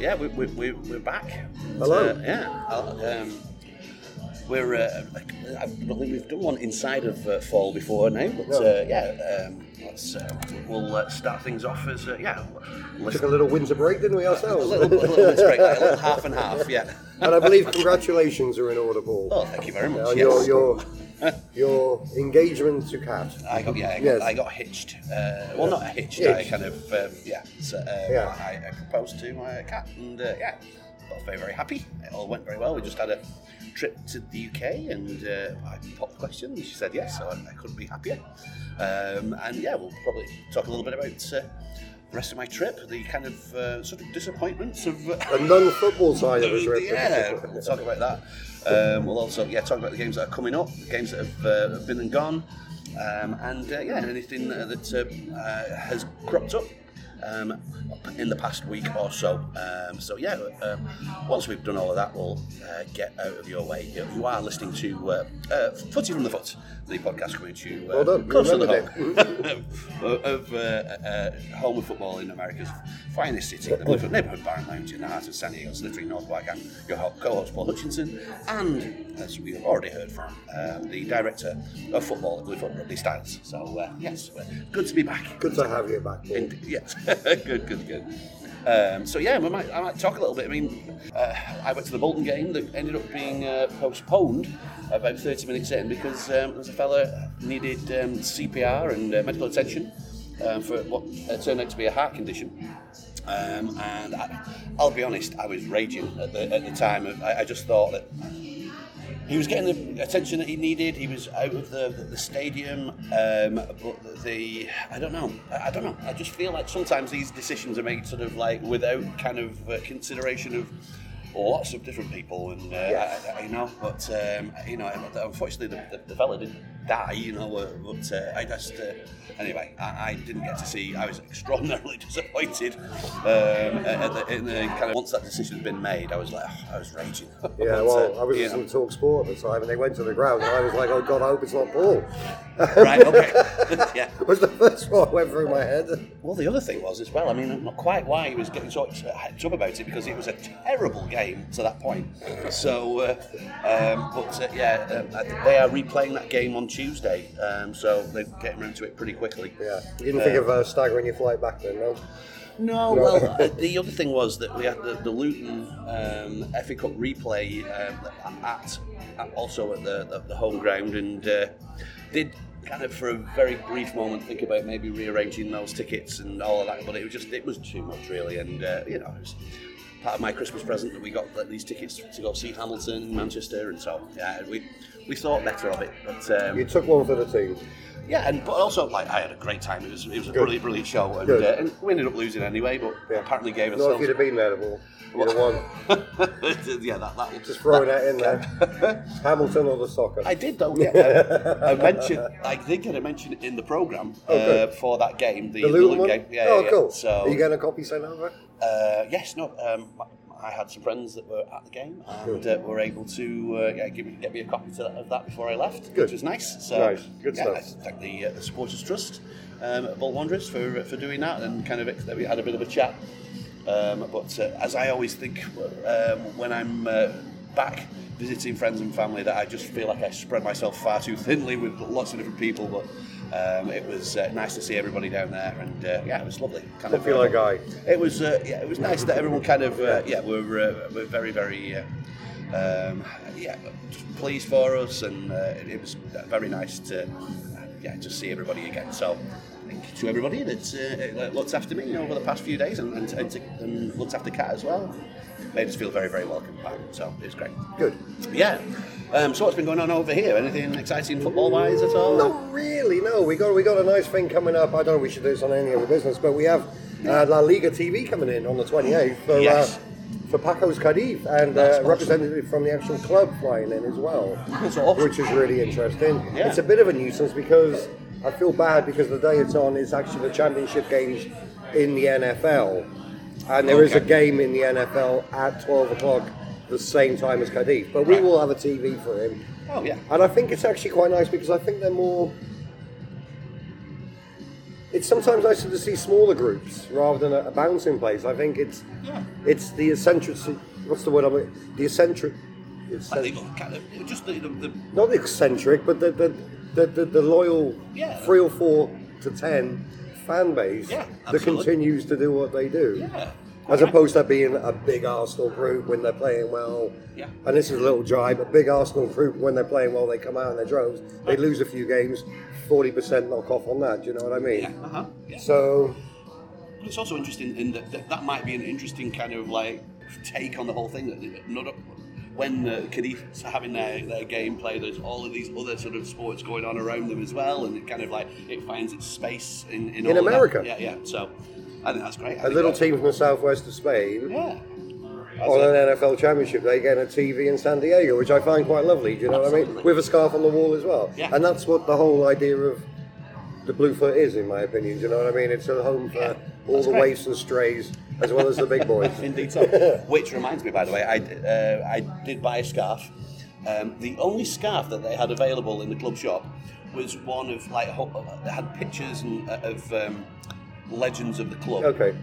yeah, we, we, we, we're back. Hello. Uh, yeah. Uh, Um, we're. Uh, I don't think we've done one inside of uh, fall before now, but uh, yeah. Um, let's. Uh, we'll uh, start things off as uh, yeah. Let's, Took a little winter break, didn't we, ourselves? little, a little, bit straight, like a little half and half. Yeah. and I believe congratulations are in order, Paul. Oh, thank you very much. on yes. your, your, your engagement to Cat. I got yeah, I got, Yes. I got hitched. Uh, well, not hitched. I kind of um, yeah. So, um, Yeah. I, I proposed to my cat, and uh, yeah, was very very happy. It all went very well. We just had a trip to the UK, and uh, I popped the question, and she said yes, so I, I couldn't be happier. Um, and yeah, we'll probably talk a little bit about. Uh, the rest of my trip, the kind of uh, sort of disappointments of uh, A non-football side of the trip. yeah, we'll talk about that. Um, we'll also yeah talk about the games that are coming up, the games that have uh, been and gone, um, and uh, yeah anything that uh, has cropped up. Um, in the past week or so. Um, so yeah, um, once we've done all of that, we'll uh, get out of your way. You, you are listening to uh, uh, Footy from the Foot, the podcast coming to you uh, Well done, close to the home of uh, uh, home of football in America's finest city, the Neighborhood, neighborhood Bar and Lounge in the heart of San Diego's literally North. I'm your co-host Paul Hutchinson, and as we've already heard from, the director of football at Bluefoot, Rugby Styles. So uh, yes, good to be back. Good to have you back. Indeed, yes, good, good, good. Um, so yeah, we might, I might talk a little bit. I mean, uh, I went to the Bolton game that ended up being uh, postponed about 30 minutes in because um, there was a fella needed um, CPR and uh, medical attention um, for what uh, turned out to be a heart condition. Um, and I, I'll be honest, I was raging at the, at the time. Of, I, I just thought that he was getting the attention that he needed. He was out of the, the, the stadium, um, but the I don't know. I, I don't know. I just feel like sometimes these decisions are made sort of like without kind of uh, consideration of lots of different people, and uh. I, I, you know. But um, you know, unfortunately, the, the, the fella didn't die. You know, uh, but uh, I just uh, anyway, I, I didn't get to see. I was extraordinarily disappointed um, at the, in the kind of once that decision had been made. I was like, I was raging. Yeah, But, well, uh, I was listening to Talk Sport at the time, and they went to the ground, and I was like, "Oh God, I hope it's not Paul." right, okay. yeah. was the first one that went through my head. Well, the other thing was as well. I mean, not quite why he was getting so hyped up about it because it was a terrible game to that point. So, uh, um, but uh, yeah, uh, they are replaying that game on Tuesday, um, so they're getting around to it pretty quickly. Yeah, you didn't think of uh, staggering your flight back then, no? No, well, uh, the other thing was that we had the, the Luton um, FA Cup replay um, at, at also at the, the, the home ground, and uh, did kind of for a very brief moment think about maybe rearranging those tickets and all of that, but it was just it was too much really, and uh, you know. It was, Part of my Christmas present that we got like, these tickets to go see Hamilton in Manchester, and so yeah, we we thought better of it. But um, You took one for the team. yeah, and but also like I had a great time. It was it was a Good. brilliant, brilliant show, and, uh, and we ended up losing anyway. But Yeah. apparently gave Not if you'd have been there, Paul. You'd have won. yeah, that that will Just throwing that in there. Hamilton or the soccer? I did though. Yeah, I, I mentioned. I did get a mention in the program Oh, uh, for that game, the, the the Luton Luton game. Yeah, oh, yeah, yeah. cool. So Are you getting a copy sent over? uh, yes, no. Um, I had some friends that were at the game and uh, were able to uh, yeah, give me, get me a copy to that, of that before I left, Good. which was nice. So, Nice. Good yeah, stuff. I thank the, uh, the Supporters Trust um, at Bolton Wanderers for, for doing that and kind of ex- we had a bit of a chat. Um, but uh, as I always think um, when I'm uh, back visiting friends and family, that I just feel like I spread myself far too thinly with lots of different people. But um, it was uh, nice to see everybody down there, and uh, yeah, it was lovely. Kind Popular uh, guy. it was uh, yeah, it was nice that everyone kind of uh, yeah were uh, were very very uh, um, yeah pleased for us, and uh, it, was very nice to uh, yeah just see everybody again. So. To everybody that uh, looked after me over the past few days and, and, and, to, and looked after Kat as well. Made us feel very, very welcome back. So it was great. Good. Yeah. Um, so what's been going on over here? Anything exciting football wise at all? Not really, no. We got we got a nice thing coming up. I don't know if we should do this on any other business, but we have uh, La Liga TV coming in on the 28th for, Yes. uh, for Pacos Cadiz and uh, awesome. representative from the actual club flying in as well, That's awesome. which is really interesting. Yeah. It's a bit of a nuisance because I feel bad because the day it's on is actually the championship games in the NFL, and there is a game in the NFL at 12 o'clock the same time as Cadiz. But we Right. will have a TV for him. Oh yeah. And I think it's actually quite nice because I think they're more. It's sometimes nicer to see smaller groups rather than a, a bouncing place. I think it's Yeah. it's the eccentric. What's the word? I'm the eccentric. It's Like, they got kind of, just the, the, the not the eccentric, but the the, the, the, the loyal Yeah. three or four to ten fan base Yeah, that continues to do what they do. yeah. As opposed to being a big Arsenal group when they're playing well. Yeah. And this is a little jibe, a big Arsenal group when they're playing well, they come out in their droves. They lose a few games, 40% knock off on that, do you know what I mean? Yeah, uh-huh. yeah. So, But it's also interesting in that, that that might be an interesting kind of like take on the whole thing. That not when the Cadiz are having their, their game gameplay, there's all of these other sort of sports going on around them as well, and it kind of like it finds its space in in, In all of that. America. Yeah, yeah. So I think that's great. I a little team from the southwest of Spain Yeah. on an NFL championship, they get a TV in San Diego, which I find quite lovely, do you know what I mean? With a scarf on the wall as well. Yeah. And that's what the whole idea of the Bluefoot is, in my opinion, do you know what I mean? It's a home for Yeah, all that's the great. waifs and strays, as well as the big boys. Indeed so. Which reminds me, by the way, I, uh, I did buy a scarf. Um, the only scarf that they had available in the club shop was one of like ho- that had pictures and, uh, of um, legends of the club. Okay.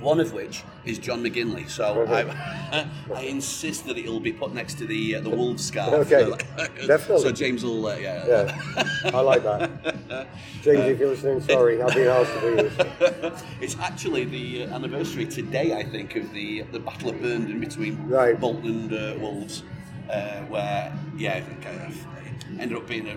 One of which is John McGinlay. So I, I insist that it'll be put next to the uh, the Wolves scarf. Okay, So, definitely. So James will, uh, yeah. Yeah, I like that. James, if you're listening, sorry, I've been asked to do this. it's actually the uh, anniversary today, I think, of the the Battle of Burnden between Right. Bolton and uh, Wolves, uh, where yeah, it kind of ended up being a.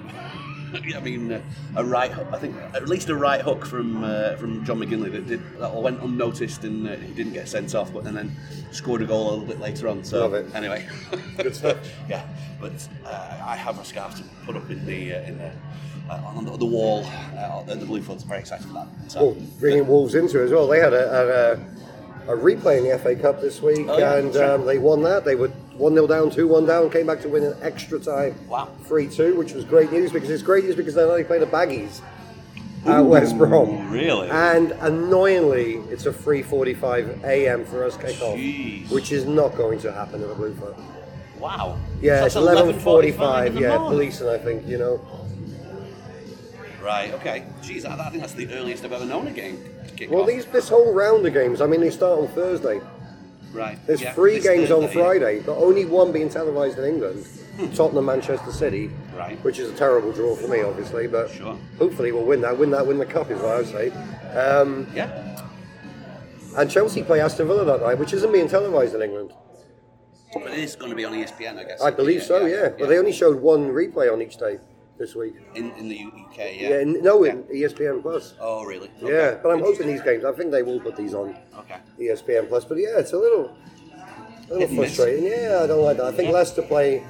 I mean, uh, a right. hook- I think at least a right hook from uh, from John McGinlay that did that all went unnoticed and uh, he didn't get sent off, but and then scored a goal a little bit later on. So Love it. anyway, Good stuff. yeah, but uh, I have a scarf to put up in the uh, in the uh, on the, the wall uh, at the. Very excited for that. So, Well, bringing Wolves into it as well. They had a, a, a replay in the FA Cup this week, Oh, yeah, and right. um, they won that. They were 1 0 down, 2 1 down, came back to win in extra time Wow. 3 2, which was great news because it's great news because then only play the Baggies at West Brom. really? And annoyingly, it's a 3:45 a.m. for us kickoff, Jeez. which is not going to happen at the Bluefoot. Wow. Yeah, So it's that's 11:45. Yeah, morning. policing, I think. You know. Right. Okay. Jeez, I, I think that's the earliest I've ever known a game kick Well, off. these this whole round of games. I mean, they start on Thursday. Right. There's yeah, three games on yeah. Friday, but only one being televised in England. Tottenham, Manchester City, Right. which is a terrible draw for me, obviously. But Sure. hopefully we'll win that. Win that. Win the cup is what I would say. Um, Yeah. and Chelsea play Aston Villa that night, which isn't being televised in England. But it is going to be on ESPN, I guess. I believe so. Yeah, but they only showed one replay on each day this week. in in the UK. Yeah. Yeah, no, in E ESPN Plus. Oh, really? Yeah, but I'm hoping these games. I think they will put these on Okay. ESPN Plus. But yeah, it's a little, a little Hit frustrating. Yeah, I don't like that. I think Yeah. Leicester play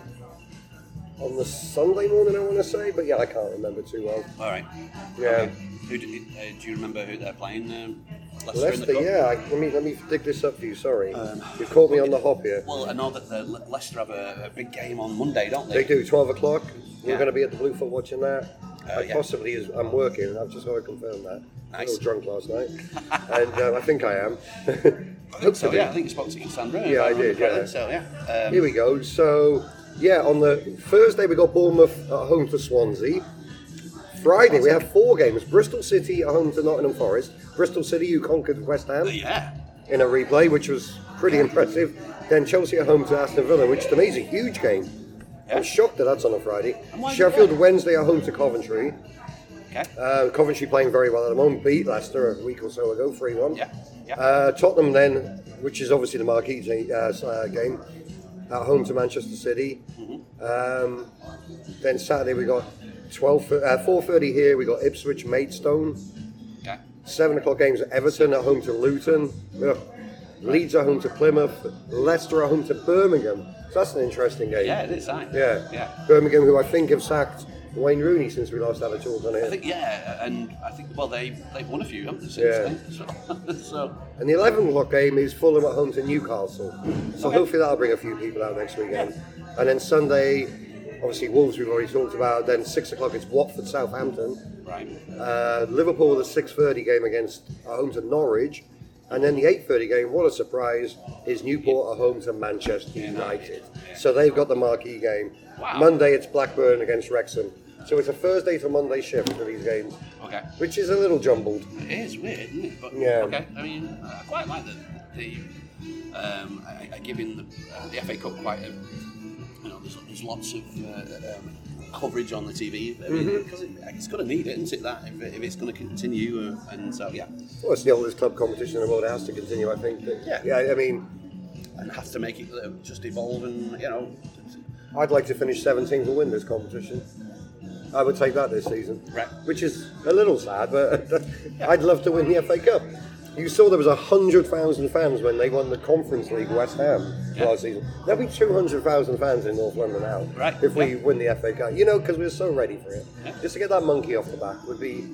on the Sunday morning. I want to say, but yeah, I can't remember too well. All right. Yeah. Okay. Who do, uh, do you remember who they're playing? Um, Leicester, yeah. I, let me let me dig this up for you. Sorry, Um, you caught me on the hop here. Well, I know that the Le- Leicester have a, a big game on Monday, don't they? They do twelve o'clock. We're going to be at the Bluefoot watching that. Uh, I yeah. possibly is. I'm working. I've just got to confirm that. Nice. A little drunk last night, and uh, I think I am. I think so. Yeah, I think you spoke to Cassandra. Yeah, I did, yeah. So yeah. Um, Here we go. So, yeah, on the Thursday we got Bournemouth at home to Swansea. Friday we have four games: Bristol City at home to Nottingham Forest. Bristol City who conquered West Ham yeah. in a replay, which was pretty impressive. Then Chelsea at home to Aston Villa, which to me is a huge game. Yeah. I'm shocked that that's on a Friday. Why Sheffield? Wednesday at home to Coventry. Okay. Uh, Coventry playing very well at the moment. Beat Leicester a week or so ago, 3 1. Yeah. Yeah. Uh, Tottenham then, which is obviously the marquee uh, s- uh, game, at home to Manchester City. Um, then Saturday we got 12, uh, 4.30 here, we got Ipswich Maidstone. okay. 7 o'clock games at Everton at home to Luton. Ugh. Leeds are home to Plymouth. Leicester are home to Birmingham. So that's an interesting game. Yeah, it is. Aye. Yeah. Yeah. Birmingham, who I think have sacked Wayne Rooney since we last had a talk on I it. think yeah, and I think well they they've won a few, haven't they? Since Yeah. then? So, so And the 11 o'clock game is Fulham at home to Newcastle. So Okay. hopefully that'll bring a few people out next weekend. And then Sunday, obviously Wolves we've already talked about. Then 6 o'clock it's Watford Southampton. right. Uh, Liverpool the 6.30 game against at home to Norwich. And then the 8.30 game, what a surprise, is Newport at home to Manchester United. So they've got the marquee game. Wow. Monday it's Blackburn against Wrexham. So it's a Thursday to Monday shift for these games, Okay. which is a little jumbled. It is weird, isn't it? But Yeah. okay. I mean, I quite like the the um, I, I giving the, uh, the FA Cup quite a you know there's, there's lots of uh, um, coverage on the TV mean, Mm-hmm. because it, it's going to need it, isn't it? That if, if it's going to continue, uh, and so yeah, Well, it's the oldest club competition in the world. It has to continue, I think. But, Yeah. yeah. I mean, and have to make it uh, just evolve and you know. I'd like to finish 17th and win this competition. I would take that this season. Right. Which is a little sad, but I'd love to win the FA Cup. You saw there was 100,000 fans when they won the Conference League West Ham Yeah. last season. There'll be 200,000 fans in North London now Right, if we yeah. win the FA Cup. You know, because we're so ready for it. Yeah. Just to get that monkey off the back would be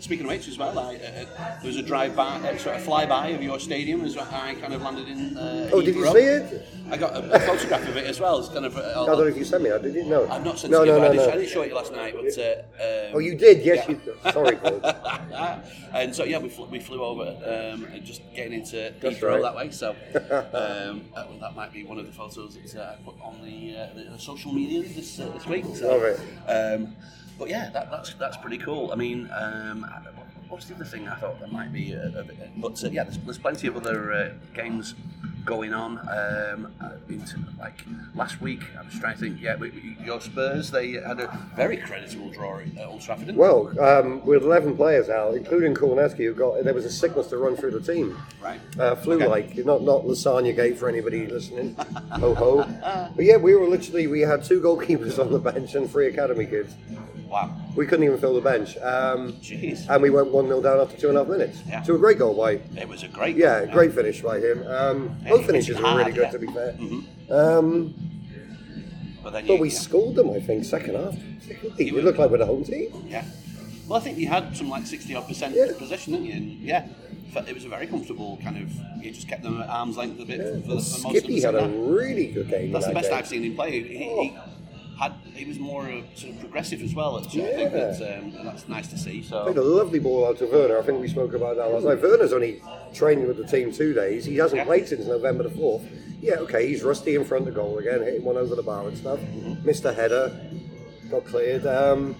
Speaking of which, as well, I, uh, there was a drive-by, uh, sort of flyby of your stadium as I kind of landed in. Uh, Oh, did you see it? I got a, a photograph of it as well. It's kind of. Uh, I don't know if you sent me that, did you? No. I've not sent no, it no, no, I, didn't, no. I didn't show it you last night, but. Uh, um, Oh, you did? Yes, Yeah. you Sorry, and so yeah, we flew, we flew over, um, and just getting into That's Heathrow right. that way. So um, that, that might be one of the photos that uh, I put on the, uh, the, the social media this uh, this week. So, Love it. Um, but yeah, that, that's that's pretty cool. I mean, um, what's the other thing I thought that might be? A, a bit, but uh, yeah, there's, there's plenty of other uh, games going on. Um, uh, into, like last week, I was trying to think. Yeah, your Spurs they had a very creditable draw at Old Trafford. Didn't Well, um, with 11 players out, including Korneski, who got there was a sickness to run through the team. right. Uh, flu-like, not not lasagna gate for anybody listening. ho ho. But yeah, we were literally we had two goalkeepers on the bench and three academy kids. Wow. We couldn't even fill the bench, um, Jeez. and we went one 0 down after two and a half minutes. Yeah. To a great goal by It was a great. yeah, goal, great finish by him. Um, Yeah, both he finishes were really good, yeah. to be fair. Mhm. Um, But then but you, we yeah. scored them, I think, second half. It looked like we're the home team. Yeah. Well, I think you had some like sixty odd percent Yeah. possession, didn't you? And yeah, but it was a very comfortable kind of. You just kept them at arm's length a bit for, the, for most of Skippy had a half. really good game. That's the best game. I've seen him play. He, he had he was more uh, sort of progressive as well. Which I think Yeah. that's um, that's nice to see. Played a lovely ball out to Werner. I think we spoke about that last night. Werner's only training with the team two days. He hasn't Yeah. played since November the 4th. Yeah, okay, he's rusty in front of goal again, hitting one over the bar and stuff. Missed a header, got cleared. Um,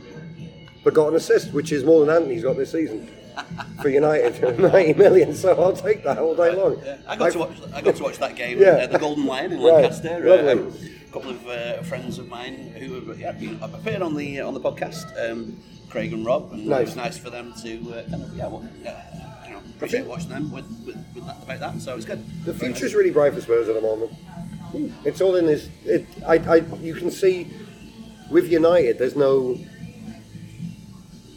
but got an assist, which is more than Antony's got this season for United. 90 million, so I'll take that all day long. yeah, I got to watch I got to watch that game Yeah. at the Golden Lion in Lancaster. Um, a couple of uh, friends of mine who have yeah, been, appeared on the on the podcast, um, Craig and Rob, and it was nice for them to uh, kind of yeah, well, uh, you know, appreciate watching them with, with, with that, about that. So it was good. The nice. future's really bright for Spurs at the moment. It's all in this. It, I, I, you can see with United, there's no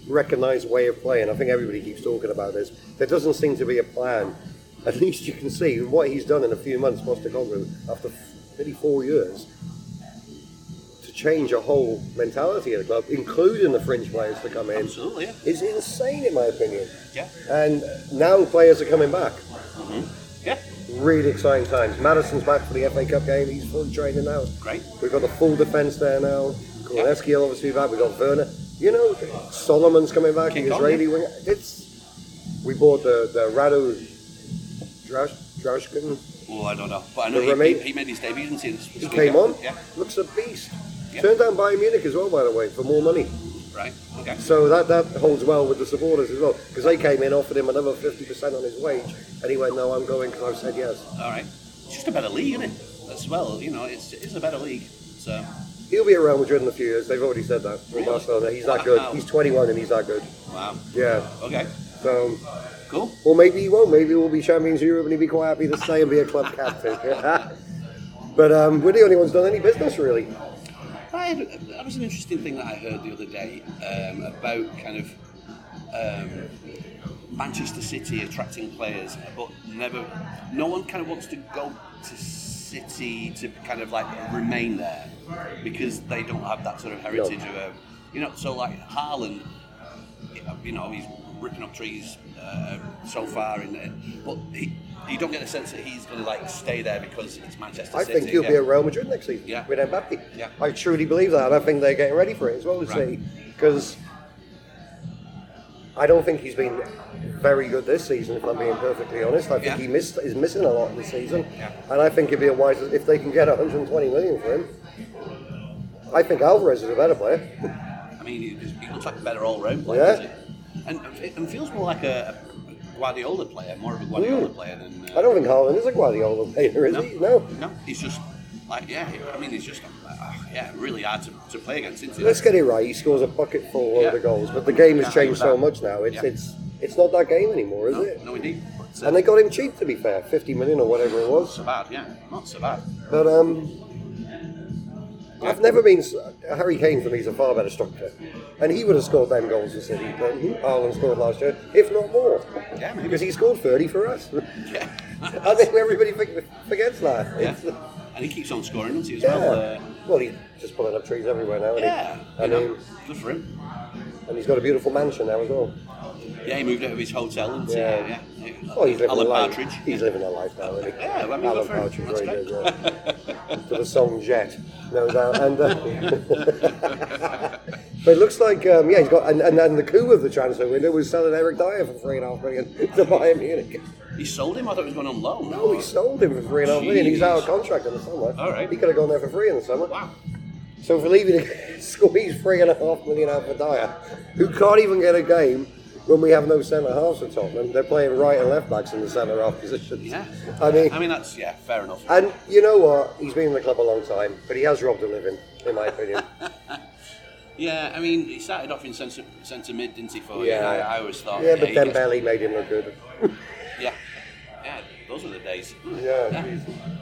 recognised way of playing. I think everybody keeps talking about this. There doesn't seem to be a plan. At least you can see what he's done in a few months, Postecoglou, after maybe four years, to change a whole mentality of the club, including the fringe players to come in. Absolutely, yeah. Is insane in my opinion. Yeah. And now players are coming back mm-hmm. Yeah. really exciting times. Maddison's back for the FA Cup game. He's fully training now. Great. We've got the full defence there now. Korneski will obviously be back. We've got Werner. You know, Solomon's coming back. Kick the on, Israeli yeah. winger. It's we bought the the Rado Drash, Drashkin. Oh, I don't know, but I know he, he, he made his debut, didn't he? This, this He weekend? came on. Yeah. Looks a beast. Yeah. Turned down Bayern Munich as well, by the way, for more money. Right. Okay. So that, that holds well with the supporters as well, because they came in, offered him another 50% on his wage, and he went, no, I'm going because I've said yes. All right. It's just a better league, isn't it? As well, you know, it's it's a better league. So He'll be Real Madrid in a few years. They've already said that. Really? Barcelona. He's that Wow. good. He's 21 and he's that good. wow. Yeah. Okay. So, Cool. or maybe he won't. Maybe we'll be champions of Europe and he'll be quite happy to stay and be a club captain. but um, we're the only ones done any business really. I had, that was an interesting thing that I heard the other day um, about kind of um, Manchester City attracting players, but never, no one kind of wants to go to City to kind of like remain there because they don't have that sort of heritage of a, you know, so like Haaland, you know, he's ripping up trees uh, so far in there, but he, you don't get the sense that he's going to like stay there because it's Manchester I City. think he'll yeah. be at Real Madrid next season Yeah. with Mbappe. Yeah. I truly believe that. and I think they're getting ready for it as well as Right. City because I don't think he's been very good this season. If I'm being perfectly honest, I think Yeah. he missed is missing a lot this season, and I think it'd be a wise if they can get 120 million for him. I think Alvarez is a better player. I mean, he, he looks like a better all-round player, Yeah. And, and feels more like a, a Guardiola player, more of a Guardiola player than. Uh, I don't think Haaland is a Guardiola player, is no, he? No. no, he's just like yeah. I mean, he's just uh, yeah, really hard to, to play against, isn't? Let's get it right. He scores a bucket full Yeah. of the goals, but the game has changed so much now. It's Yeah. it's it's not that game anymore, is no, it? no, indeed. But, uh, And they got him cheap, to be fair, fifty million or whatever it not was. so bad, yeah, not so bad. But um, I've never been. Harry Kane for me is a far better striker, and he would have scored them goals for City that Haaland scored last year, if not more. Yeah, maybe. Because he scored thirty for us. Yeah, I think everybody forgets that. yeah. And he keeps on scoring, doesn't he? As yeah. well. Uh, well, he's just pulling up trees everywhere now. isn't he? yeah, I you know, mean, good for him. and he's got a beautiful mansion now as well. Yeah, he moved out of his hotel and Yeah. yeah, Well, he's living Alan a life. Partridge. He's living a life now, isn't he? Yeah, well, I mean, Alan for. Partridge, very good. Yeah. to the song Jet, no doubt. And uh, but it looks like um, yeah, he's got and, and, and the coup of the transfer window was selling Eric Dier for three and a half million to Bayern Munich. He sold him. I thought he was going on loan. No, he sold him for three and a half million. He's out of contract in the summer. All right. He could have gone there for free in the summer. Wow. So for leaving to squeeze three and a half million out for Dier, who can't even get a game when we have no centre halves at Tottenham, they're playing right and left backs in the centre half positions. Yeah. I mean, I mean that's yeah, fair enough. and you know what? He's been in the club a long time, but he has robbed a living, in my opinion. Yeah, I mean he started off in centre centre mid, didn't he? For Yeah. yeah, I, I always thought. yeah, but he then Belly made him look good. Yeah, yeah, those are the days. Yeah.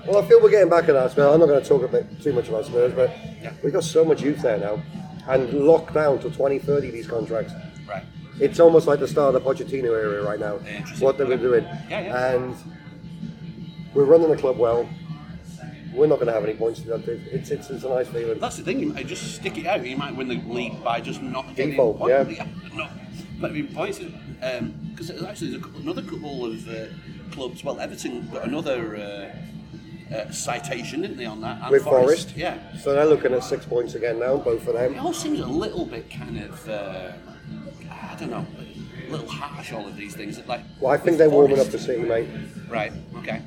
Well, I feel we're getting back at that Spurs. I'm not going to talk a bit too much about Spurs, but Yeah. we've got so much youth there now, and locked down till 2030 these contracts. Right. It's almost like the start of the Pochettino era right now. Interesting. What they've been doing. Yeah, yeah. And we're running the club well. We're not going to have any points to that. It's, it's, it's a nice feeling. That's the thing. You might just stick it out. You might win the league by just not getting points. yeah. Not not having points. Because actually, there's a, another couple of uh, clubs. Well, Everton got another uh, uh, citation, didn't they, on that? And With Forest. Yeah. So they're looking at six points again now, both of them. It all seems a little bit kind of. Uh, I don't know. A little harsh. All of these things. Like. Well, I think they're warming up Forest- to City, mate. Right. Okay.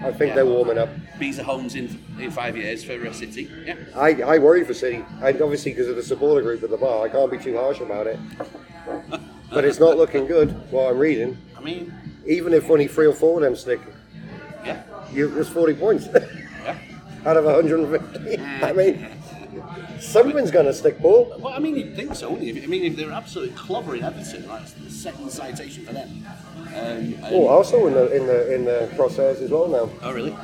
I think Yeah. they're warming up. Bees are homes in in five years for City. Yeah. I, I worry for City, and obviously because of the supporter group at the bar, I can't be too harsh about it. But it's not looking good. What I'm reading, I mean. even if only three or four of them stick, Yeah. you, there's 40 points Yeah. out of 150. I mean, something's going to stick, Paul. Well, I mean, you'd think so, wouldn't you? I mean, if they're absolutely clobbering Everton, it's the second citation for them. Um, Oh, also in the in the in the crosshairs as well now. oh, really?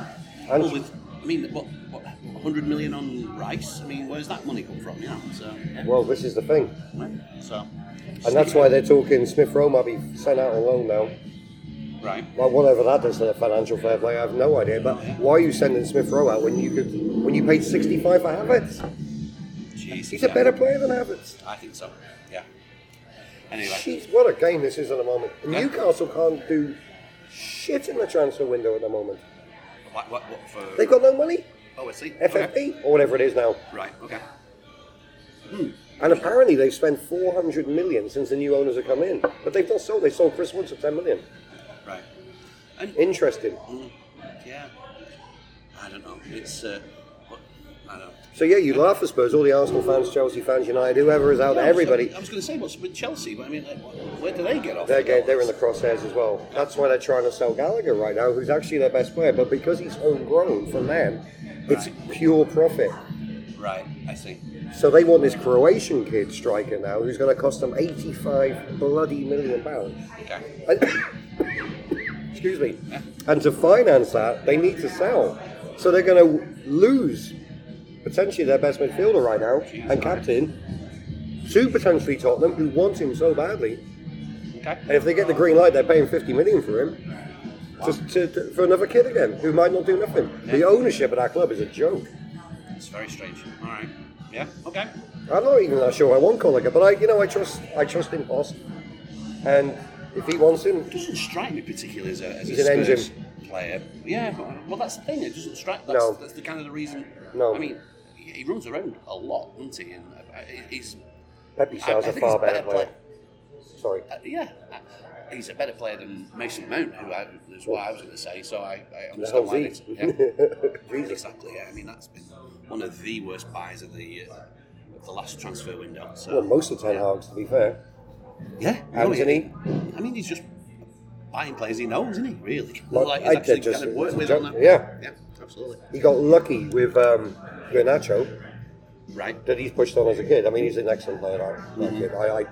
And- well, with, I mean, what, what, 100 million on Rice? I mean, where's that money come from? You know, so, yeah. Well, this is the thing, Right. So, and that's why they're talking Smith Rowe might be sent out on loan now. Right. Well, whatever that does to the financial fair play, I have no idea. But why are you sending Smith Rowe out when you could when you paid 65 for Havertz? Jeez, He's a better player than Havertz. I think so, yeah. Anyway. Jeez, what a game this is at the moment. Yeah. Newcastle can't do shit in the transfer window at the moment. What, what, what for? They've got no money. Oh, I see. FFP Okay. or whatever it is now. Right, okay. Hmm. And apparently they've spent 400 million since the new owners have come in. But they've not sold. They sold Chris Wood for 10 million. Right. And, Interesting. yeah. I don't know. It's, uh, what, I don't know. So yeah, you laugh, I suppose. All the Arsenal fans, Chelsea fans, United, whoever is out there, Yeah, was- everybody. I was going to say, what's with Chelsea? But I mean, where do they get off? They're, they're in the crosshairs as well. That's why they're trying to sell Gallagher right now, who's actually their best player. But because he's homegrown from them, it's pure profit. Right, I see. So they want this Croatian kid striker now, who's going to cost them 85 bloody million pounds. Okay. And- Excuse me. And to finance that, they need to sell. So they're going to lose potentially their best midfielder right now and captain to potentially Tottenham, who want him so badly. Okay. And if they get the green light, they're paying 50 million for him. Just to, to, for another kid again, who might not do nothing. The ownership of that club is a joke. It's very strange. All right. Yeah. Okay. I'm not even that sure I want Gallagher, but I, you know, I trust, I trust in Post. And if he wants him, Doesn't strike me particularly as a, as He's a an Spurs engine. player. Yeah. but- Well, that's the thing. It doesn't strike. That's, No. that's the kind of the reason. No. I mean, he runs around a lot, doesn't he? And uh, he's. Pepe I, I a far better player. Sorry. Uh, yeah, uh, he's a better player than Mason Mount, who I, is what I was going to say. So I, I understand why. It's, yeah, exactly. Yeah, I mean that's been one of the worst buys of the uh, the last transfer window. So Well, most of Ten Hag's, to be fair. yeah, Antony. I mean, he's just buying players he knows, isn't he? Really, Well, like I he's actually just- kind of worked with on that. yeah. yeah, absolutely. He got lucky with um, Right. that he's pushed on as a kid. I mean, he's an excellent player, that, that kid. I, I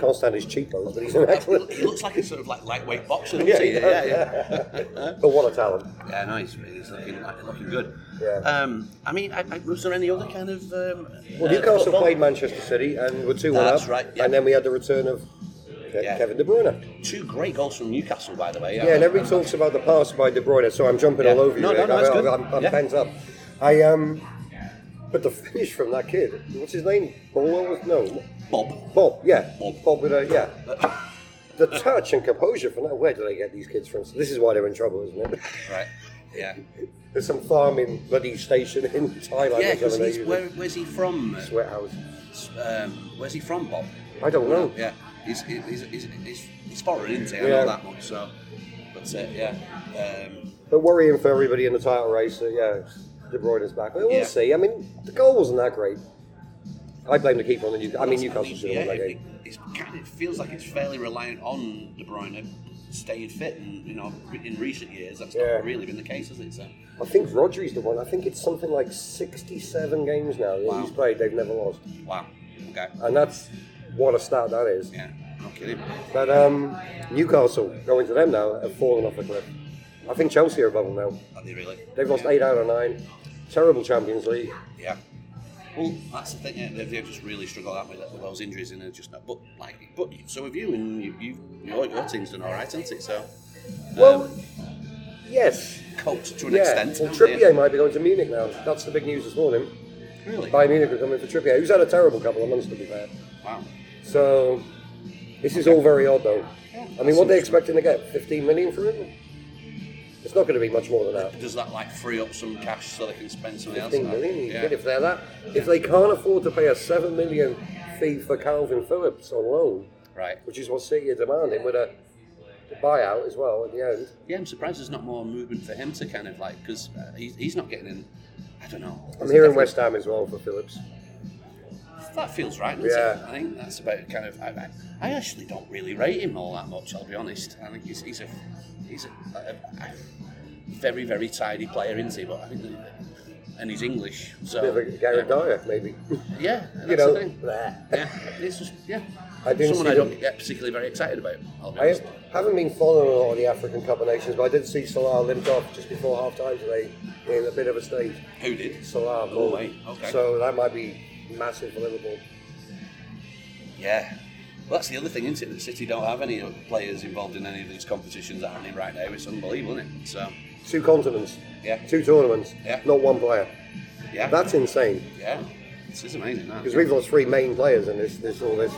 can't stand his cheekbones, but he's an excellent. He looks like a sort of like lightweight boxer, doesn't Yeah, he? Yeah, does, yeah. But what a talent. Yeah, nice. He's looking, like, looking good. Yeah. Um, I mean, I, I, was there any other kind of? Um, Well, uh, Newcastle football? played Manchester City and were 2 1 That's up. right, yeah. And then we had the return of Ke- Yeah. Kevin De Bruyne. Two great goals from Newcastle, by the way. Yeah, and everybody talks about the pass by De Bruyne, so I'm jumping Yeah. all over you. No, no, no, I- that's good. I'm, I'm Yeah. pent up. I um, but the finish from that kid, what's his name? Was- No, Bobb. Bobb. Yeah, Bobb. Bobb with a yeah. The touch and composure from that. Where do they get these kids from? This is why they're in trouble, isn't it? Right. Yeah. There's some farming bloody station in Thailand. Yeah, because he's where, where's he from? uh, Sweat house. Um, where's he from, Bobb? I don't know. Yeah, he's he's he's, he's, he's, foreign, isn't he? I Yeah. know that much. So, but uh, yeah. Um, But worrying for everybody in the title race. That, yeah, De Bruyne is back. But we'll Yeah. see. I mean, the goal wasn't that great. I blame the keeper on the New. I mean, Newcastle should have won that it, game. it's kind of feels like it's fairly reliant on De Bruyne staying fit, and you know, in recent years that's Yeah. not really been the case, has it? So, I think Rodri's the one. I think it's something like 67 games now that Wow. he's played. They've never lost, wow. Okay. and that's what a stat that is. Yeah. No kidding. But um, Newcastle going to them now have fallen off a cliff. I think Chelsea are above them now. Are they really? They've lost yeah. eight out of nine. Terrible Champions League. Yeah. Well, that's the thing. Yeah, they've, they've just really struggled out with, with those injuries, and they're just not. But like, but so have you, and you, you your, your team's done all right, hasn't it? So, Well, um, yes. coped to an Yeah. extent. Well, haven't they? Trippier might be going to Munich now. That's the big news this morning. Really? Bayern Munich are coming for Trippier, who's had a terrible couple of months to be fair. Wow. So this is all very odd though. Yeah, I mean, what they expecting to get? 15 million for him? It's not going to be much more than that. Does that like free up some cash so they can spend something else? 15 on that? million. Yeah. If they're that, if they can't afford to pay a 7 million fee for Kalvin Phillips on loan, Right. which is what City are demanding with a buyout as well at the end. Yeah, I'm surprised there's not more movement for him to kind of like because uh, he's, he's not getting in. I don't know. I'm hearing West Ham as well for Phillips. That feels right, doesn't Yeah. it? I think that's about kind of. I, I, I actually don't really rate him all that much. I'll be honest. I think he's, he's a he's a, a, a very very tidy player, isn't he? But I think, that, and he's English, so Bit of a Gareth Dyer, maybe. yeah, that's you know, the thing. Yeah, it's just yeah. I didn't Someone I don't them. get particularly very excited about. I honest. haven't been following a lot of the African Cup of Nations, but I did see Salah limped off just before half time today in a bit of a state. Who did? Salah. Oh, wait, okay. So that might be massive for Liverpool. Yeah. Well, that's the other thing, isn't it? That City don't have any players involved in any of these competitions that are happening right now. It's unbelievable, isn't it? So, Two continents, yeah, two tournaments, Yeah. not one player. yeah, That's insane. yeah. This is amazing. Because we've lost three main players in this, this all this,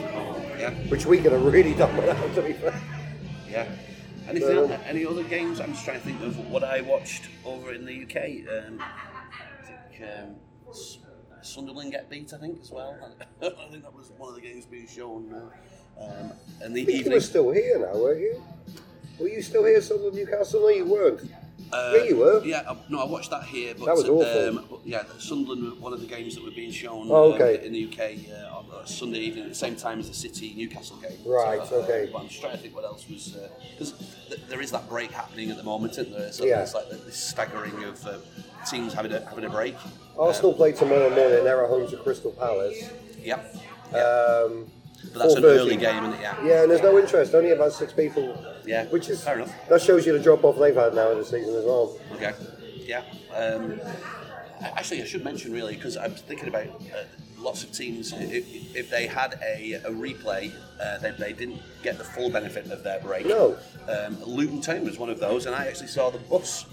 yeah, which we could have really done without, to be fair. yeah. Anything? Um, any other games? I'm just trying to think of what I watched over in the UK. Um, I think um, Sunderland get beat. I think as well. I think that was one of the games being shown. Uh, um, and the I think you were still here now, weren't you? Were you still here, Sunderland Newcastle? No, you weren't. Uh, yeah, you were. Yeah, I, no, I watched that here. But, That was awful. Um, but yeah, Sunderland were one of the games that were being shown Oh, um, in the UK uh, on uh, Sunday evening at the same time as the City Newcastle game. Right, So, uh, okay. But I'm just trying to think what else was because th- there is that break happening at the moment, isn't there? So Yeah. it's like this staggering of uh, teams having a having a break. Arsenal play tomorrow morning. They're at home to Crystal Palace. Yep. Um, But that's an 4:30. early game, isn't it? Yeah. Yeah, and there's no interest. Only about six people. Yeah, Which is fair enough. That shows you the drop off they've had now in the season as well. Okay. Yeah. Um, actually, I should mention really because I'm thinking about uh, lots of teams. If, if they had a, a replay, uh, they, they didn't get the full benefit of their break. No. Um, Luton Town was one of those, and I actually saw the bus.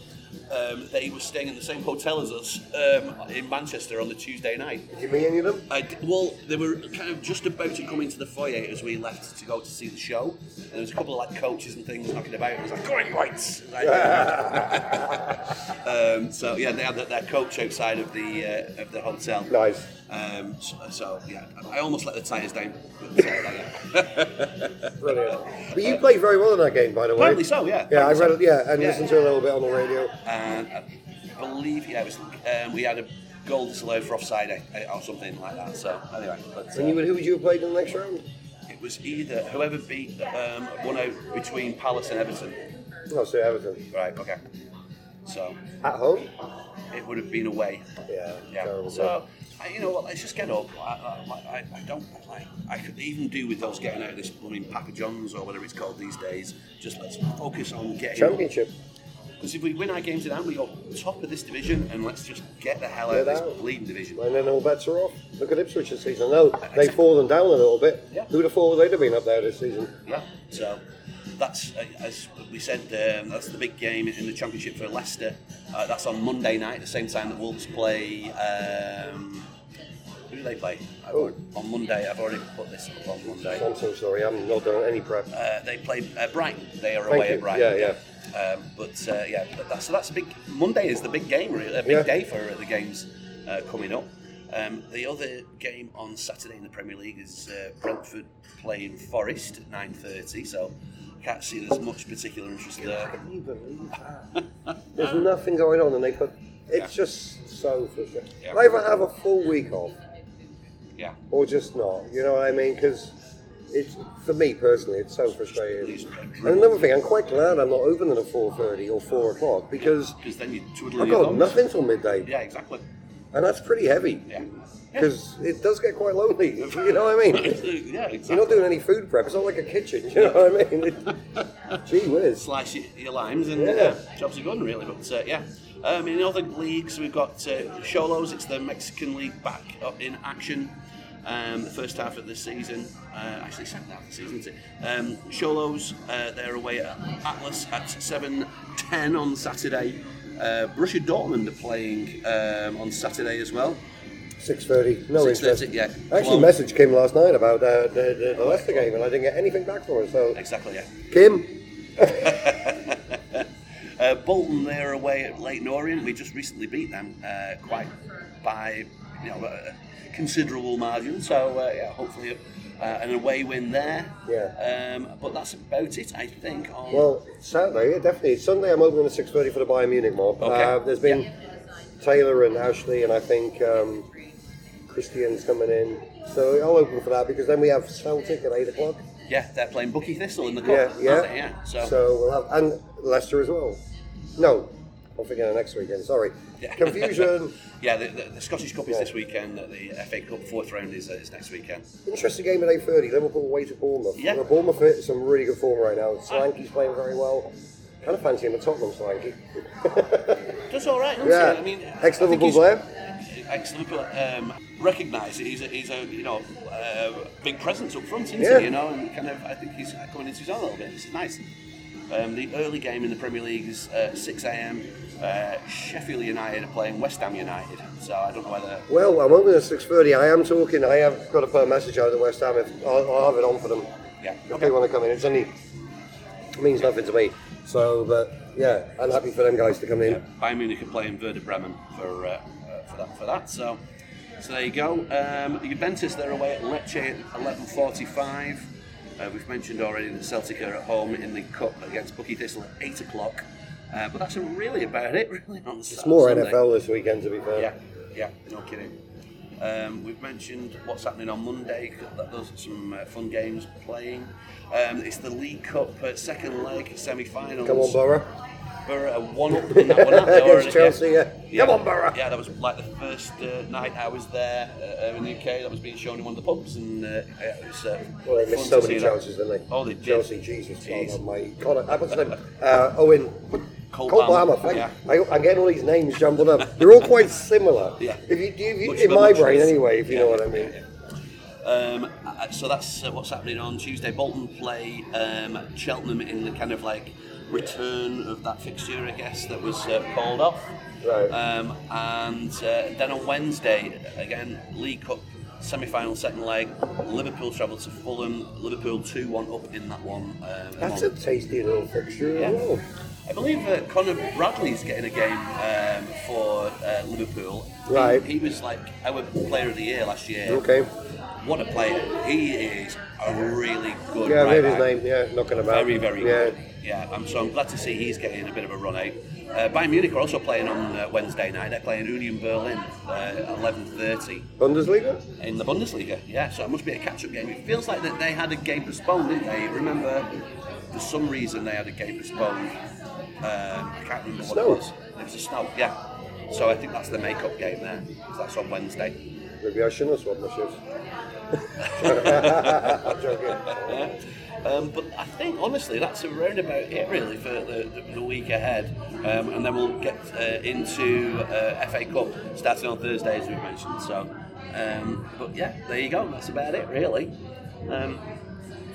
Um, they were staying in the same hotel as us um, in Manchester on the Tuesday night. Did you meet any of them? I well, they were kind of just about to come into the foyer as we left to go to see the show. And there was a couple of like coaches and things knocking about. It was like, "Go on, you whites!" Like, um, so yeah, they had their coach outside of the uh, of the hotel. Nice. Um, so, so, yeah, I almost let the tyres down. Uh. Brilliant. But you played very well in that game, by the way. Apparently so, yeah. Yeah, I read it. Yeah, and Yeah. listened to it a little bit on the radio. and I believe yeah, it was, um, we had a goal disallowed for offside eh, or something like that. So anyway, but, And you uh, would, who would you have played in the next round? it was either whoever beat um, one out between Palace and Everton. Oh, so Everton. Right. Okay. So At home? it would have been away. Yeah, Yeah. terrible. So, I, you know what? Let's just get up. I, I, I, I don't like. I could even do with those getting out of this blooming Papa John's or whatever it's called these days. Just let's focus on getting Championship. Because if we win our games tonight, we go top of this division, and let's just get the hell out Get of this out. bleeding division. And then all bets are off. Look at Ipswich this season. I know they've fallen down a little bit. Yeah. Who'd have thought they'd have been up there this season? Yeah. So that's uh, as we said. Um, that's the big game in the championship for Leicester. Uh, that's on Monday night, at the same time that Wolves play. Um, who do they play? Oh. on Monday. I've already put this up on Monday. I'm so sorry. I'm not done any prep. Uh, they play uh, Brighton. They are Thank away you. at Brighton. Yeah, Um, but uh, yeah, but that's, so that's a big. Monday is the big game, really, a big Yeah. day for the games uh, coming up. Um, the other game on Saturday in the Premier League is uh, Brentford playing Forest at nine thirty. So I can't see there's much particular interest there. Can you believe that? There's nothing going on, and they put. It's Yeah. just so frustrating. Yeah. I either have a full week off Yeah. or just not. You know what I mean? Because it's for me personally, it's so frustrating. And another thing, I'm quite glad I'm not open at 4:30 or 4 o'clock because Because then you twiddle I've got nothing till midday, Yeah, exactly. and that's pretty heavy. Yeah. Because it does get quite lonely. You know what I mean? yeah, exactly. You're not doing any food prep. It's not like a kitchen. You know what I mean? It, gee whiz. slice your, your limes and Yeah. yeah. jobs are done really. But uh, yeah, um, in other leagues we've got uh, Xolos. It's the Mexican league back up in action. Um, the first half of the season, uh, actually second half of the season, isn't it? Um, Xolos, uh, they're away at Atlas at 7.10 on Saturday. Uh, Borussia Dortmund are playing um, on Saturday as well. 6.30. No 6:30, interest. yeah. Actually, a message came last night about uh, the, the, the Leicester game, and I didn't get anything back from it. So, Exactly, yeah. Kim, Uh, Bolton, they're away at Leyton Orient. We just recently beat them uh, quite by you know a considerable margin. So uh, yeah, hopefully uh, an away win there. Yeah. Um, but that's about it, I think. On well, Saturday, yeah, definitely. Sunday, I'm opening at 6.30 for the Bayern Munich mob. Okay. Uh, there's been Taylor and Ashley, and I think um, Christian's coming in. So I'll open for that because then we have Celtic at 8 o'clock. yeah, they're playing Buckie Thistle in the cup. Yeah, yeah. yeah. So, So we'll have, and Leicester as well. No, I'm forgetting next weekend. Sorry. Yeah. Confusion. yeah, the, the, the Scottish Cup is this weekend. The FA Cup fourth round is, uh, is next weekend. Interesting game at 8.30. Liverpool away to Bournemouth. Yeah. Well, Bournemouth is some really good form right now. Solanke's playing very well. Kind of fancy him at Tottenham, Solanke. Does all right, Yeah. he? I mean, think he's- player? Ex-Liverpool. Um, recognise it. He's a, he's a you know uh, big presence up front, isn't Yeah. he? You know, and kind of I think he's coming into his own a little bit. It's nice. Um, the early game in the Premier League is uh, 6 a.m. Uh, Sheffield United are playing West Ham United, so I don't know whether. Well, I'm opening at 6.30. I am talking. I have got to put a message out at West Ham. If, I'll, I'll have it on for them. Yeah. If they want to come in. It's only... It means nothing to me. So, but yeah, I'm happy for them guys to come in. Yeah, Bayern Munich are playing Werder Bremen for uh, for that for that. So, so there you go. Um, Juventus they're away at Lecce at 11:45. Uh, we've mentioned already that Celtic are at home in the cup against Buckie Thistle at eight o'clock. Uh, but that's really about it, really. On It's more Sunday. NFL this weekend, to be fair. Yeah, yeah, no kidding. Um, we've mentioned what's happening on Monday. that Those are some uh, fun games playing. Um, it's the League Cup uh, second leg semi-finals. Come on, Borough. Borough one up in that one. Against? Chelsea, yeah. Come on, Borough. Yeah, that was like the first uh, night I was there uh, in the UK. That was being shown in one of the pubs, and uh, yeah, it was. Uh, Well, they missed so many see that. chances, didn't they? Oh, they did. Chelsea, Jesus, Jeez. God almighty. Connor, uh, what's his name? Uh, Owen. Cole Cole Palmer, yeah. I, I'm getting all these names jumbled up. They're all quite similar. Yeah. If you, if you, in my brain, anyway, if you Yeah, know what I mean. yeah. Um, uh, so that's uh, what's happening on Tuesday. Bolton play um, Cheltenham in the kind of like return of that fixture, I guess, that was uh, called off. Right. Um, and uh, then on Wednesday, again, League Cup semi-final second leg. Liverpool travel to Fulham. Liverpool two-one up in that one. Um, That's a tasty little fixture Yeah. well. I believe uh, Conor Bradley's getting a game um, for uh, Liverpool. Right. He, was like our player of the year last year. Okay. What a player. He is a really good Yeah, I've heard his name. Yeah, knocking about. Very, very yeah. good. Yeah, I'm, so I'm glad to see he's getting a bit of a run out. Uh, Bayern Munich are also playing on uh, Wednesday night. They're playing Union Berlin uh, at 11.30 Bundesliga? in the Bundesliga. Yeah, so it must be a catch-up game. It feels like that they had a game postponed, didn't they? Remember, for some reason they had a game postponed. Um, I can't remember what it was. It was a snow, yeah. So I think that's the make-up game there. 'cause That's on Wednesday. Maybe I shouldn't have swapped my shifts. I'm joking. Um, but I think honestly that's around about it really for the, the, the week ahead, um, and then we'll get uh, into uh, FA Cup starting on Thursday as we mentioned. So, um, but yeah, there you go. That's about it really. Um,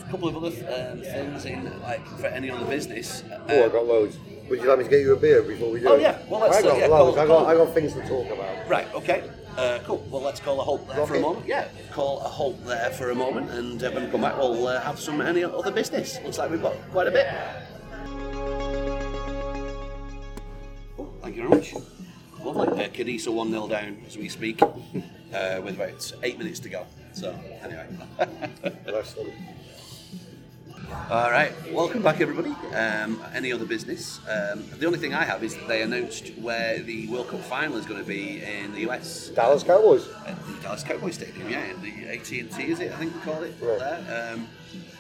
a couple of other um, things in like for any other business. Oh, I Uh, got loads. Would you like me to get you a beer before we do Oh, yeah. Well, let's, I got uh, yeah, loads. I, got, I got things to talk about. Right, okay. Uh, cool. Well, let's call a halt there for a moment. Yeah, call a halt there for a moment, and uh, when we come back, we'll uh, have some any other business. Looks like we've got quite a bit. Oh, thank you very much. Lovely. Uh, Cadisa 1 0 down as we speak, uh, with about eight minutes to go. So, anyway. All right, welcome back, everybody. Um, any other business? Um, the only thing I have is that they announced where the World Cup final is going to be in the US. Dallas Cowboys. at the Dallas Cowboys Stadium, yeah, in the AT&T is it? I think they call it Right. there. Um,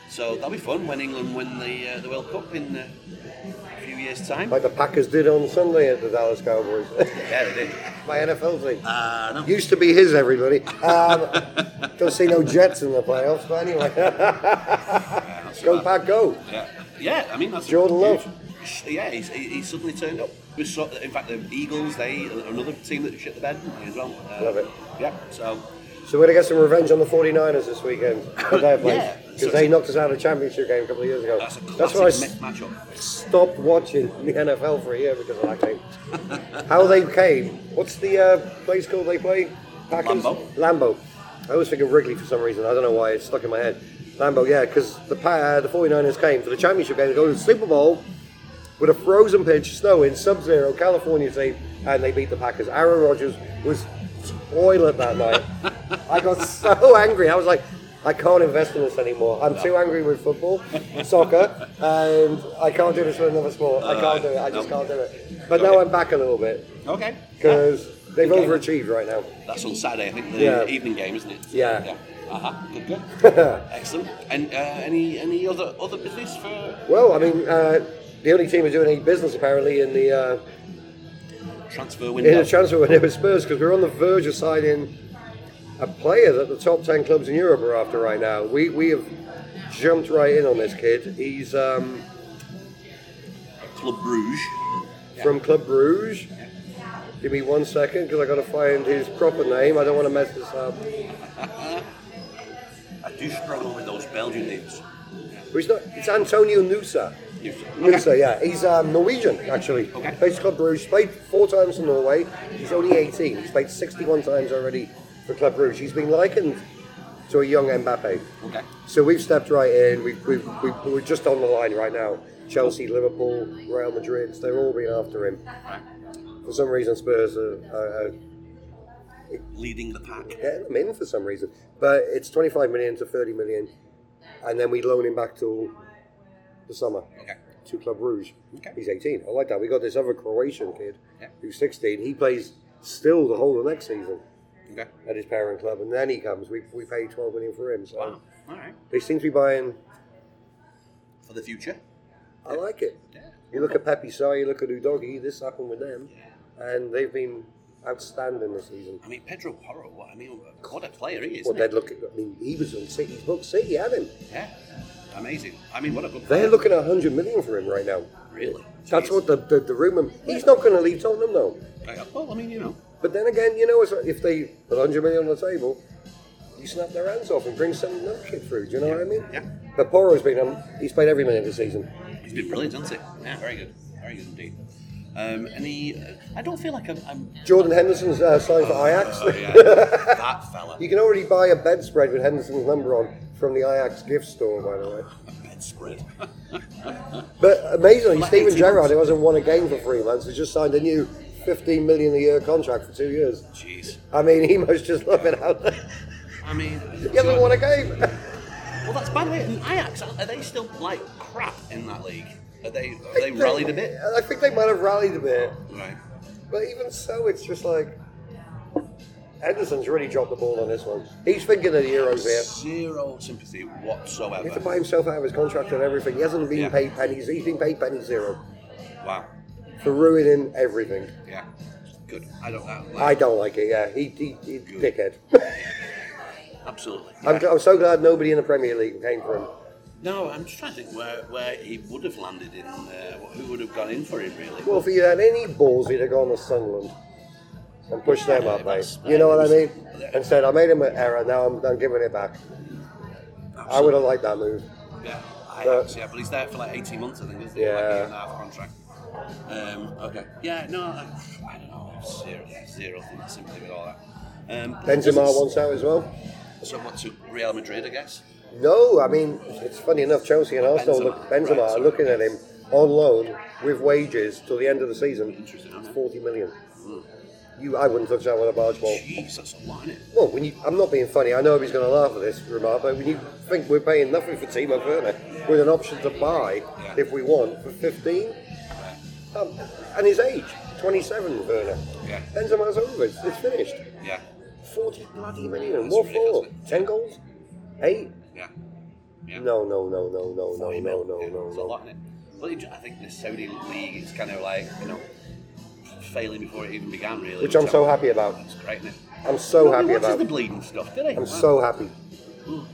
so that'll be fun when England win the uh, the World Cup in uh, a few years' time. Like the Packers did on Sunday at the Dallas Cowboys. Yeah, they did. My NFL team. Uh, no. Used to be his, everybody. Um, don't see no Jets in the playoffs, but anyway. Go. Pack, go. Yeah, yeah. I mean that's Jordan Love. Yeah, he's, he, he suddenly turned up. We saw, in fact, the Eagles, they another team that shit the bed as well. Uh, Love it. Yeah. So So we're going to get some revenge on the 49ers this weekend. Because Yeah. So they knocked us out of the championship game a couple of years ago. that's a That's why I classic s- ma- matchup. stopped watching the NFL for a year because of that game. How they came. What's the uh, place called they play? Packers? Lambeau. Lambeau. I always think of Wrigley for some reason. I don't know why. It's stuck in my head. Lambeau, yeah, because the, uh, the 49ers came for the championship game to go to the Super Bowl with a frozen pitch, snowing, sub-zero, California team, and they beat the Packers. Aaron Rodgers was toilet that night. I got so angry. I was like, I can't invest in this anymore. I'm too angry with football, soccer, and I can't do this with another sport. I can't do it. I just no. can't do it. But now I'm back a little bit Okay. because they've Okay. overachieved right now. That's on Saturday, I think, the Yeah. evening game, isn't it? Yeah. Yeah. Uh huh. Good. Good. Excellent. And uh, any any other other business for Well, I mean, uh, the only team who's doing any business apparently in the uh, transfer window. in the transfer window is Spurs because we're on the verge of signing a player that the top ten clubs in Europe are after right now. We we have jumped right in on this kid. He's um, Club Bruges. from Club Bruges. Give me one second because I got to find his proper name. I don't want to mess this up. Do struggle with those Belgian names. He's not. It's Antonio Nusa. Nusa, yeah. He's um, Norwegian, actually. Okay. Plays Club Bruges. Played four times for Norway. He's only 18. He's played 61 times already for Club Bruges. He's been likened to a young Mbappe. Okay. So we've stepped right in. We've, we've, we've, we're just on the line right now. Chelsea, Liverpool, Real Madrid, they're all been after him. For some reason, Spurs are, are, are Leading the pack. getting him in for some reason. But it's 25 million to 30 million, and then we loan him back till the summer Okay. to Club Bruges. Okay. He's 18. I like that. We got this other Croatian kid Yeah. who's 16. He plays still the whole of next season Okay. at his parent club, and then he comes. We, we pay 12 million for him. So Wow. All right. they seem to be buying. For the future. I like it. Yeah. You look at Pape Sarr, you look at Udogie. This happened with them, and they've been outstanding this season. I mean, Pedro Porro. What I mean, what a player he is. Well, they'd look. At, I mean, he was on City's book. City had him. he? Yeah. Amazing. I mean, what a good. They're looking at 100 million for him right now. Really. That's Jeez. what the, the, the rumor. He's not going to leave Tottenham though. Uh, Well, I mean, you know. But then again, you know, if they put 100 million on the table, you snap their hands off and bring some other kid through. Do you know what I mean? Yeah. But Porro's been um, he's played every minute of the season. He's been brilliant, hasn't he? Yeah, very good. Very good indeed. Um, and he, I don't feel like I'm. I'm Jordan Henderson's uh, signed for Ajax. oh, yeah, that fella. you can already buy a bedspread with Henderson's number on from the Ajax gift store, by the way. A bedspread. But amazingly, Like Steven Gerrard, who hasn't won a game for three months, has just signed a new 15 million a year contract for two years. Jeez. I mean, he must just love it out there. I mean, He hasn't won a game. Well, that's by the way. Ajax are they still like crap in that league? Are they are they rallied a bit? I think they might have rallied a bit, Right. but even so, it's just like Henderson's really dropped the ball on this one. He's thinking of the Euros here. Zero sympathy whatsoever. He had to buy himself out of his contract and everything. He hasn't been Yeah. paid pennies. He's been paid pennies zero Wow. for ruining everything. Yeah. Good. I don't know. I don't like it. Yeah, he, he, he dickhead. Absolutely. I'm, I'm so glad nobody in the Premier League came for him. No, I'm just trying to think where, where he would have landed in. Uh, who would have gone in for him really? Well, if he had any balls, he'd have gone to Sunderland and pushed them up, mate. You know what I mean? Yeah. And said, I made him an error. Now I'm, I'm giving it back. I would have liked that move. Yeah, I But- yeah, but he's there for like 18 months, I think, isn't he? Yeah. Like a year and a half contract. Um, okay. Yeah, no, I, I don't know. Zero, zero sympathy with all that. Um, Benzema wants out as well. Somewhat to Real Madrid, I guess. No, I mean it's funny enough. Chelsea and Arsenal, Benzema, look, Benzema right, are looking at him on loan with wages till the end of the season. Interesting, It's forty million. You, I wouldn't touch that with a barge pole. Jeez, that's a lot? Well, when you, I'm not being funny. I know he's going to laugh at this remark, but when you think we're paying nothing for Timo Werner with an option to buy Yeah. if we want for 15, um, and his age, 27, Werner. Yeah. Benzema's over. It's, it's finished. Yeah. 40 bloody million. That's What for? 10 goals? 8? Yeah. Yeah. No, no, no, no, no, no, 40 no, no, yeah, no, It's a lot, isn't it? Well, I think the Saudi league is kind of like, you know, failing before it even began, really. Which I'm so happy about. It's great, isn't it? I'm so Nobody happy about. the bleeding stuff, did they? I'm so happy.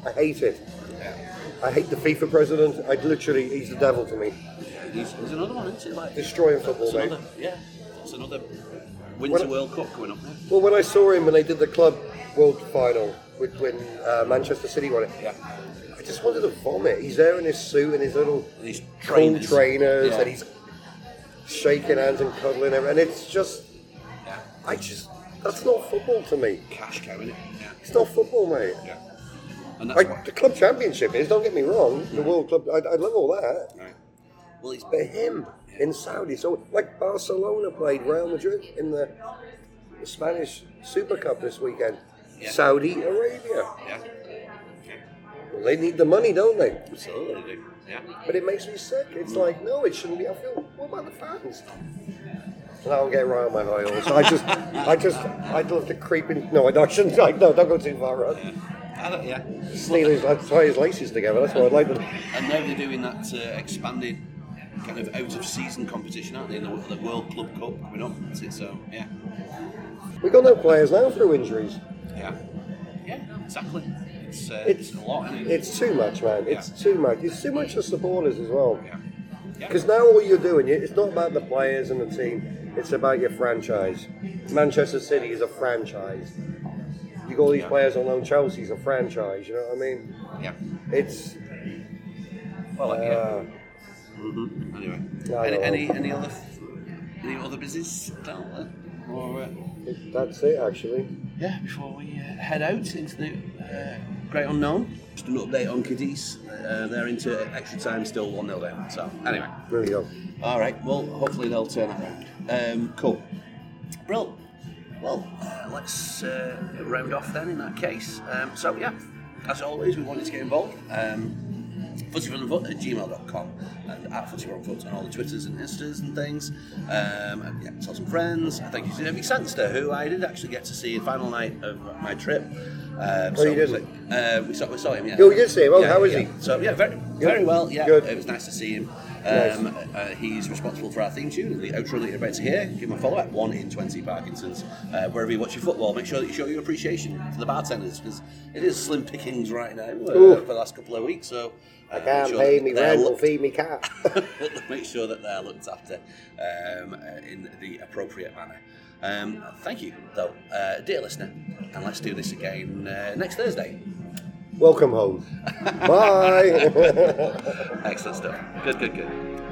I hate it. Yeah. I hate the FIFA president. I literally, he's the devil to me. He's, he's another one, isn't it? Like, Destroying football, mate. another, yeah, it's another Winter When- World Cup coming up. Well, when I saw him when they did the club world final with when uh, Manchester City won it, Yeah. I just wanted to vomit. He's there in his suit and his little And his cool trainers. trainers, Yeah. and he's shaking hands and cuddling, him, and it's just, Yeah. I just, that's not football to me. Cash cow, innit? Yeah. It's not football, mate. Yeah. And that's Like why. the club championship is. Don't get me wrong. The world club, I, I love all that. Right. Well, he's But him in Saudi, so like Barcelona played Real Madrid in the, the Spanish Super Cup this weekend. Yeah. Saudi Arabia. yeah. yeah. Well, they need the money, don't they? Absolutely, they do. Yeah. But it makes me sick. It's like, no, it shouldn't be. I feel, what about the fans? Now I'm getting right on my high horse. I just, I just, I'd love to creep in. No, I shouldn't. Like, no, don't go too far, right? I don't, yeah. Steal his, I'd tie his laces together. That's what I'd like to. And now they're doing that uh, expanded kind of out of season competition, aren't they? In the, the World Club Cup coming up. That's it. So yeah, We got no players now through injuries. Yeah, yeah, exactly. It's uh, It's- it's, a lot. Isn't it? It's too much, man. It's too much. It's too much for supporters as well. yeah, yeah. Because now all you're doing, it's not about the players and the team. It's about your franchise. Manchester City is a franchise. You got all these Yeah. players on loan. Chelsea's a franchise. You know what I mean? yeah. It's. Well, Uh, yeah. hmm Anyway, any, any any other any other business? Down there? Or, uh, That's it, actually. yeah, before we uh, head out into the uh, great unknown, just an update on Cadiz. Uh, they're into extra time, still 1 0 down. So, anyway. There you go. All right. Well, hopefully they'll turn that around. Um, cool. Brill. Well, uh, let's uh, round off then in that case. Um, so, yeah, as always, we wanted to get involved. Um, footyfromthefoot at gmail.com and at footyfromthefoot on all the Twitters and Instas and things. Um, and yeah, tell some friends. Thank you to Debbie Sanster, who I did actually get to see the final night of my trip. Um, Oh, you didn't? Uh, we, saw, we saw him, yeah. Oh, you did see him? Oh, Yeah, how was yeah. he? So, yeah, very, very well. Yeah, Good. it was nice to see him. Nice. Um, uh, he's responsible for our theme tune and the outro that you're about to hear. Give him a follow at 1 in 20 Parkinson's. Uh, wherever you watch your football, make sure that you show your appreciation to the bartenders because it is slim pickings right now uh, for the last couple of weeks. So I can't sure pay me rent or feed me cat. make sure that they're looked after um, uh, in the appropriate manner. Um, thank you, though, uh, dear listener, and let's do this again uh, next Thursday. Welcome home. Bye. Excellent stuff. Good, good, good.